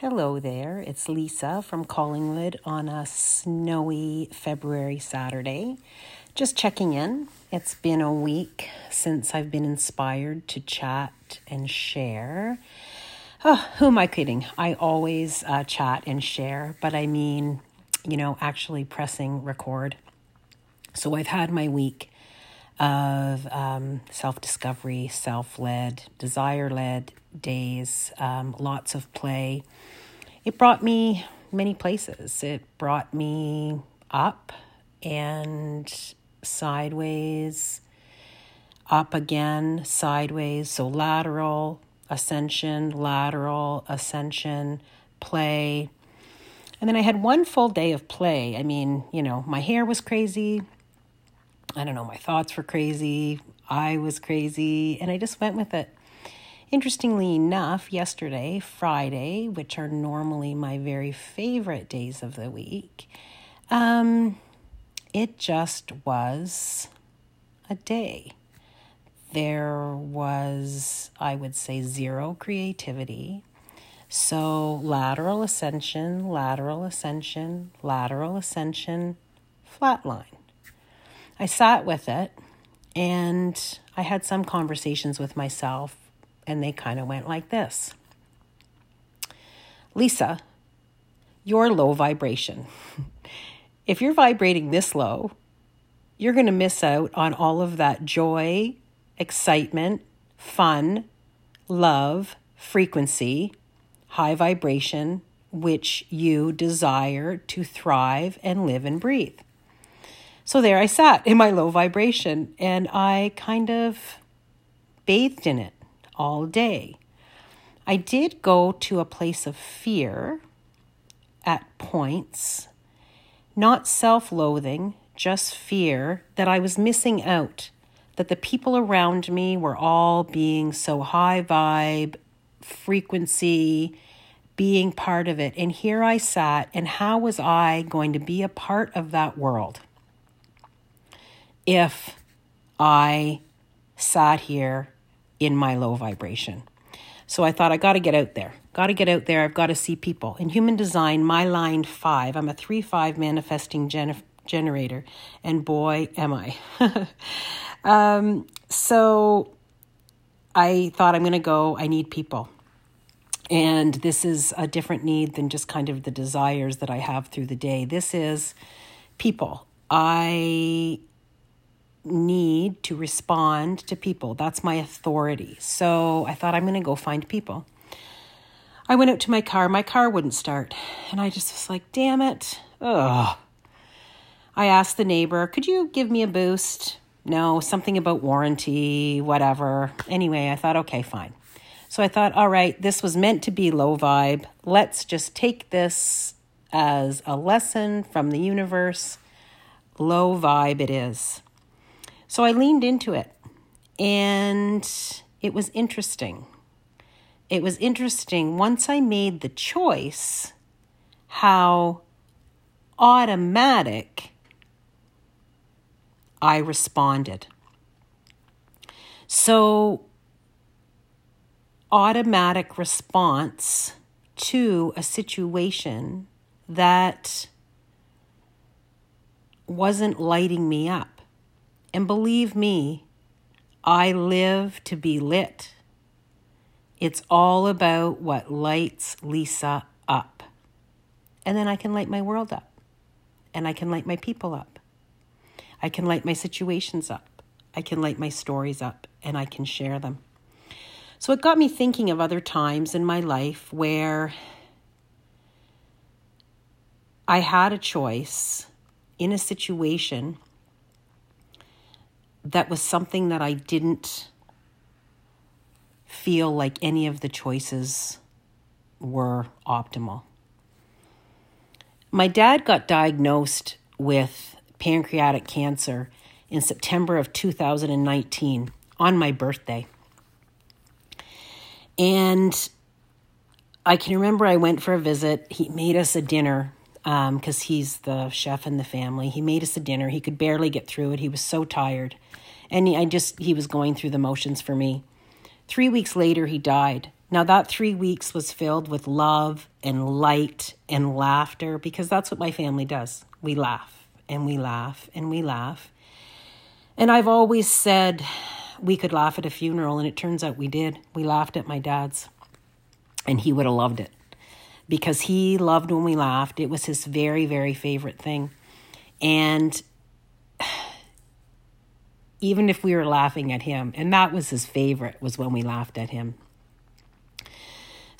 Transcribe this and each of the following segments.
Hello there, it's Lisa from Collingwood on a snowy February Saturday. Just checking in. It's been a week since I've been inspired to chat and share. Oh, who am I kidding? I always uh, chat and share, but I mean, you know, actually pressing record. So I've had my week of um, self discovery, self led, desire led days, um, lots of play. It brought me many places. It brought me up and sideways, up again, sideways. So lateral, ascension, lateral, ascension, play. And then I had one full day of play. I mean, you know, my hair was crazy. I don't know, my thoughts were crazy. I was crazy. And I just went with it. Interestingly enough, yesterday, Friday, which are normally my very favorite days of the week, um, it just was a day. There was, I would say, zero creativity. So, lateral ascension, lateral ascension, lateral ascension, flatline. I sat with it and I had some conversations with myself and they kind of went like this Lisa, you're low vibration. if you're vibrating this low, you're going to miss out on all of that joy, excitement, fun, love, frequency, high vibration, which you desire to thrive and live and breathe. So there I sat in my low vibration and I kind of bathed in it all day. I did go to a place of fear at points, not self loathing, just fear that I was missing out, that the people around me were all being so high vibe, frequency, being part of it. And here I sat, and how was I going to be a part of that world if I sat here in my low vibration. So I thought I got to get out there. Got to get out there. I've got to see people. In human design, my line five, I'm a 3 5 manifesting gen- generator, and boy, am I. um, so I thought I'm going to go. I need people. And this is a different need than just kind of the desires that I have through the day. This is people. I need to respond to people. That's my authority. So I thought I'm going to go find people. I went out to my car. My car wouldn't start. And I just was like, damn it. Ugh. I asked the neighbor, could you give me a boost? No, something about warranty, whatever. Anyway, I thought, okay, fine. So I thought, all right, this was meant to be low vibe. Let's just take this as a lesson from the universe. Low vibe it is. So I leaned into it and it was interesting. It was interesting once I made the choice how automatic I responded. So, automatic response to a situation that wasn't lighting me up. And believe me, I live to be lit. It's all about what lights Lisa up. And then I can light my world up. And I can light my people up. I can light my situations up. I can light my stories up and I can share them. So it got me thinking of other times in my life where I had a choice in a situation that was something that I didn't feel like any of the choices were optimal. My dad got diagnosed with pancreatic cancer in September of 2019 on my birthday. And I can remember I went for a visit. He made us a dinner because um, he's the chef in the family. He made us a dinner. He could barely get through it. He was so tired. And he, I just, he was going through the motions for me. Three weeks later, he died. Now, that three weeks was filled with love and light and laughter because that's what my family does. We laugh and we laugh and we laugh. And I've always said we could laugh at a funeral, and it turns out we did. We laughed at my dad's, and he would have loved it because he loved when we laughed. It was his very, very favorite thing. And even if we were laughing at him, and that was his favorite, was when we laughed at him.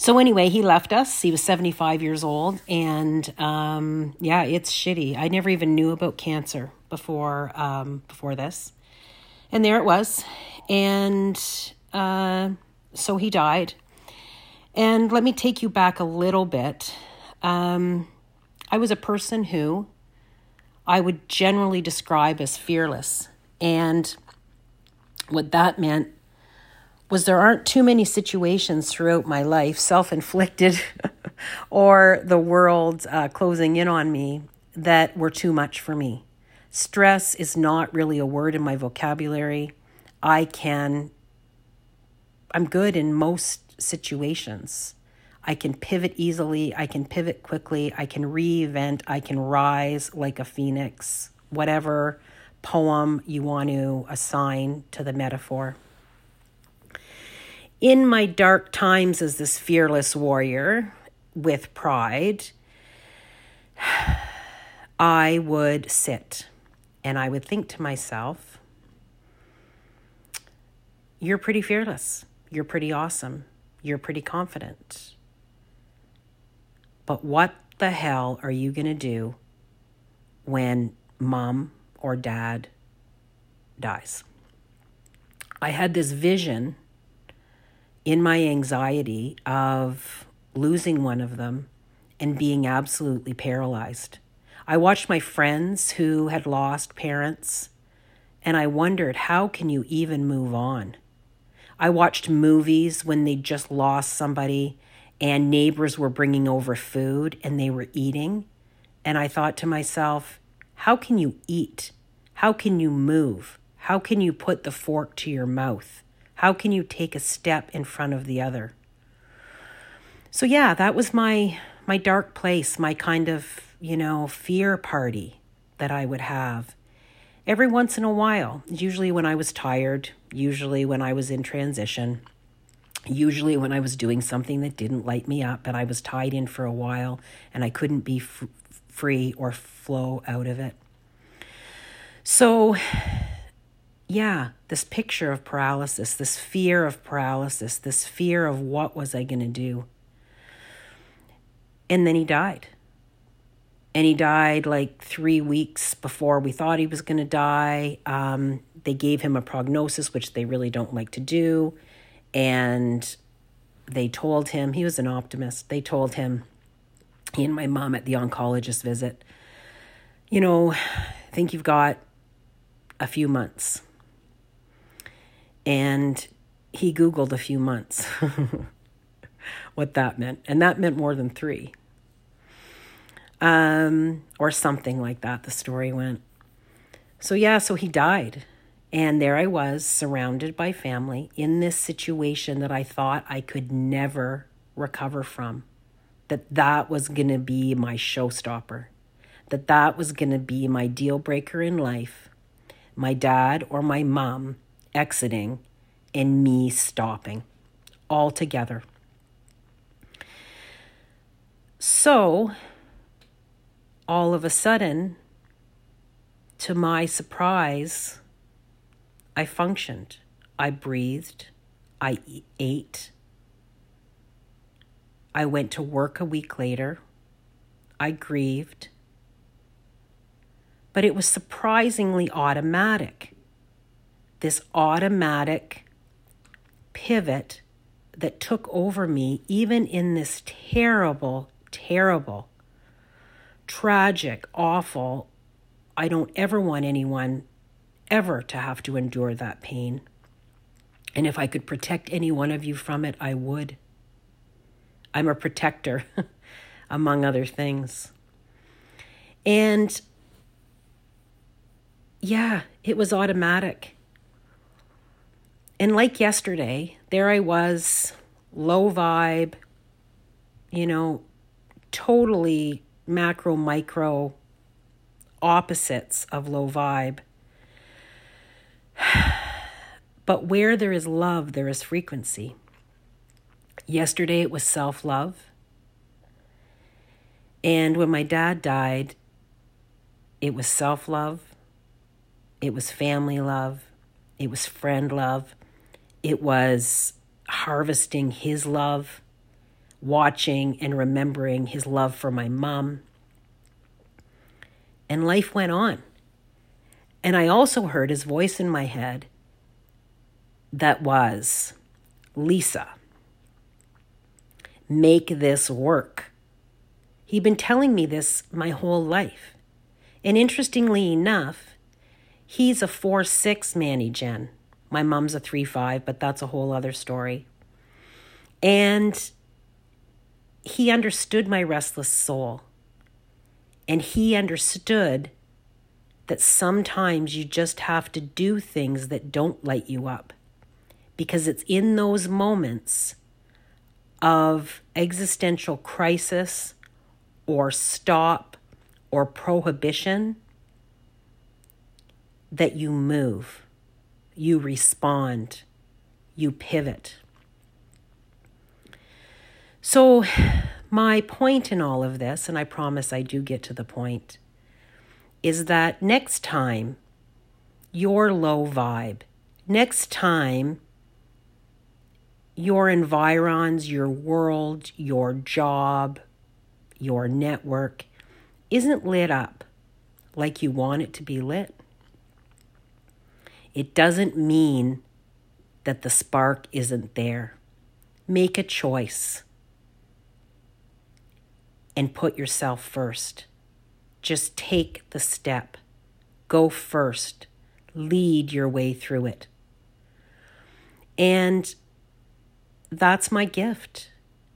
So anyway, he left us. He was 75 years old, and um, yeah, it's shitty. I never even knew about cancer before um, before this, and there it was, and uh, so he died. And let me take you back a little bit. Um, I was a person who I would generally describe as fearless, and what that meant was there aren't too many situations throughout my life, self inflicted or the world uh, closing in on me, that were too much for me. Stress is not really a word in my vocabulary. I can, I'm good in most situations. I can pivot easily. I can pivot quickly. I can reinvent. I can rise like a phoenix, whatever poem you want to assign to the metaphor in my dark times as this fearless warrior with pride, I would sit and I would think to myself, You're pretty fearless. You're pretty awesome. You're pretty confident. But what the hell are you going to do when mom or dad dies? I had this vision in my anxiety of losing one of them and being absolutely paralyzed. I watched my friends who had lost parents and I wondered, how can you even move on? I watched movies when they just lost somebody and neighbors were bringing over food and they were eating. And I thought to myself, how can you eat? How can you move? How can you put the fork to your mouth? How can you take a step in front of the other? So yeah, that was my my dark place, my kind of, you know, fear party that I would have every once in a while. Usually when I was tired, usually when I was in transition, usually when I was doing something that didn't light me up and I was tied in for a while and I couldn't be f- free or flow out of it. So yeah, this picture of paralysis, this fear of paralysis, this fear of what was I going to do. And then he died. And he died like three weeks before we thought he was going to die. Um, they gave him a prognosis, which they really don't like to do. And they told him, he was an optimist, they told him, he and my mom at the oncologist visit, you know, I think you've got a few months and he Googled a few months what that meant. And that meant more than three. Um, or something like that, the story went. So, yeah, so he died. And there I was, surrounded by family in this situation that I thought I could never recover from. That that was going to be my showstopper. That that was going to be my deal breaker in life. My dad or my mom exiting and me stopping altogether. So, all of a sudden, to my surprise, I functioned. I breathed. I ate. I went to work a week later. I grieved. But it was surprisingly automatic this automatic pivot that took over me, even in this terrible, terrible, tragic, awful. I don't ever want anyone ever to have to endure that pain. And if I could protect any one of you from it, I would. I'm a protector, among other things. And yeah, it was automatic. And like yesterday, there I was low vibe, you know, totally macro, micro opposites of low vibe. But where there is love, there is frequency. Yesterday it was self love. And when my dad died, it was self love, it was family love, it was friend love, it was harvesting his love, watching and remembering his love for my mom. And life went on. And I also heard his voice in my head that was Lisa, make this work. He'd been telling me this my whole life. And interestingly enough, he's a 4 6 Manny Gen. My mom's a 3 5, but that's a whole other story. And he understood my restless soul. And he understood that sometimes you just have to do things that don't light you up. Because it's in those moments of existential crisis or stop or prohibition that you move, you respond, you pivot. So, my point in all of this, and I promise I do get to the point, is that next time your low vibe, next time your environs, your world, your job, your network isn't lit up like you want it to be lit, it doesn't mean that the spark isn't there. Make a choice and put yourself first. Just take the step. Go first. Lead your way through it. And that's my gift.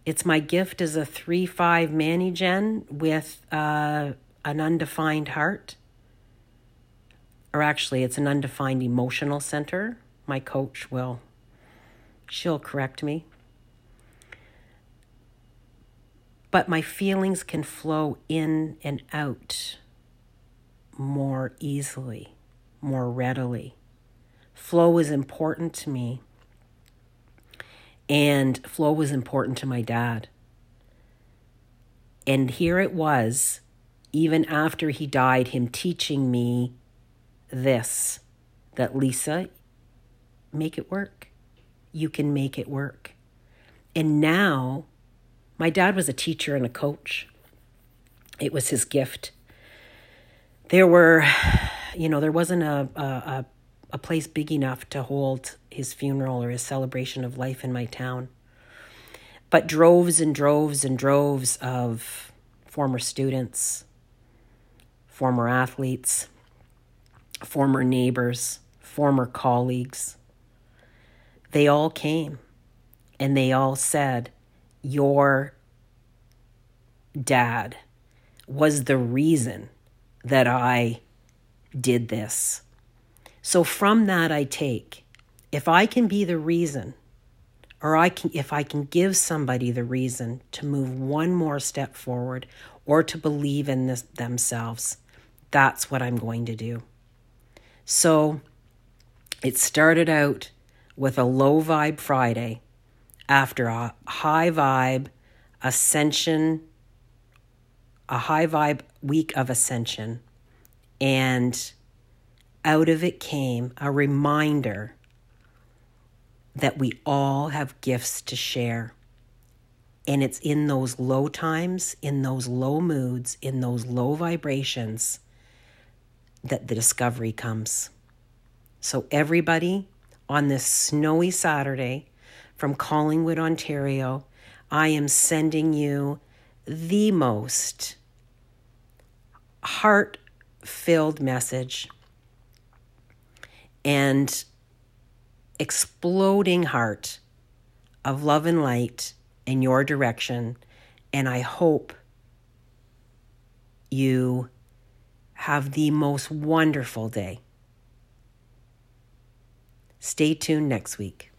It's my gift as a 3 5 Manny Gen with uh, an undefined heart. Or actually, it's an undefined emotional center. My coach will, she'll correct me. But my feelings can flow in and out more easily, more readily. Flow is important to me and flow was important to my dad. And here it was, even after he died, him teaching me this that Lisa, make it work. You can make it work. And now, my dad was a teacher and a coach. It was his gift. There were, you know, there wasn't a, a, a place big enough to hold his funeral or his celebration of life in my town. But droves and droves and droves of former students, former athletes, former neighbors, former colleagues, they all came and they all said, Your dad was the reason that I did this. So from that, I take if I can be the reason, or I can, if I can give somebody the reason to move one more step forward or to believe in this, themselves, that's what I'm going to do. So it started out with a low vibe Friday after a high vibe ascension, a high vibe week of ascension. And out of it came a reminder that we all have gifts to share. And it's in those low times, in those low moods, in those low vibrations that the discovery comes. So, everybody on this snowy Saturday from Collingwood, Ontario, I am sending you the most heart filled message and exploding heart of love and light in your direction. And I hope you have the most wonderful day. Stay tuned next week.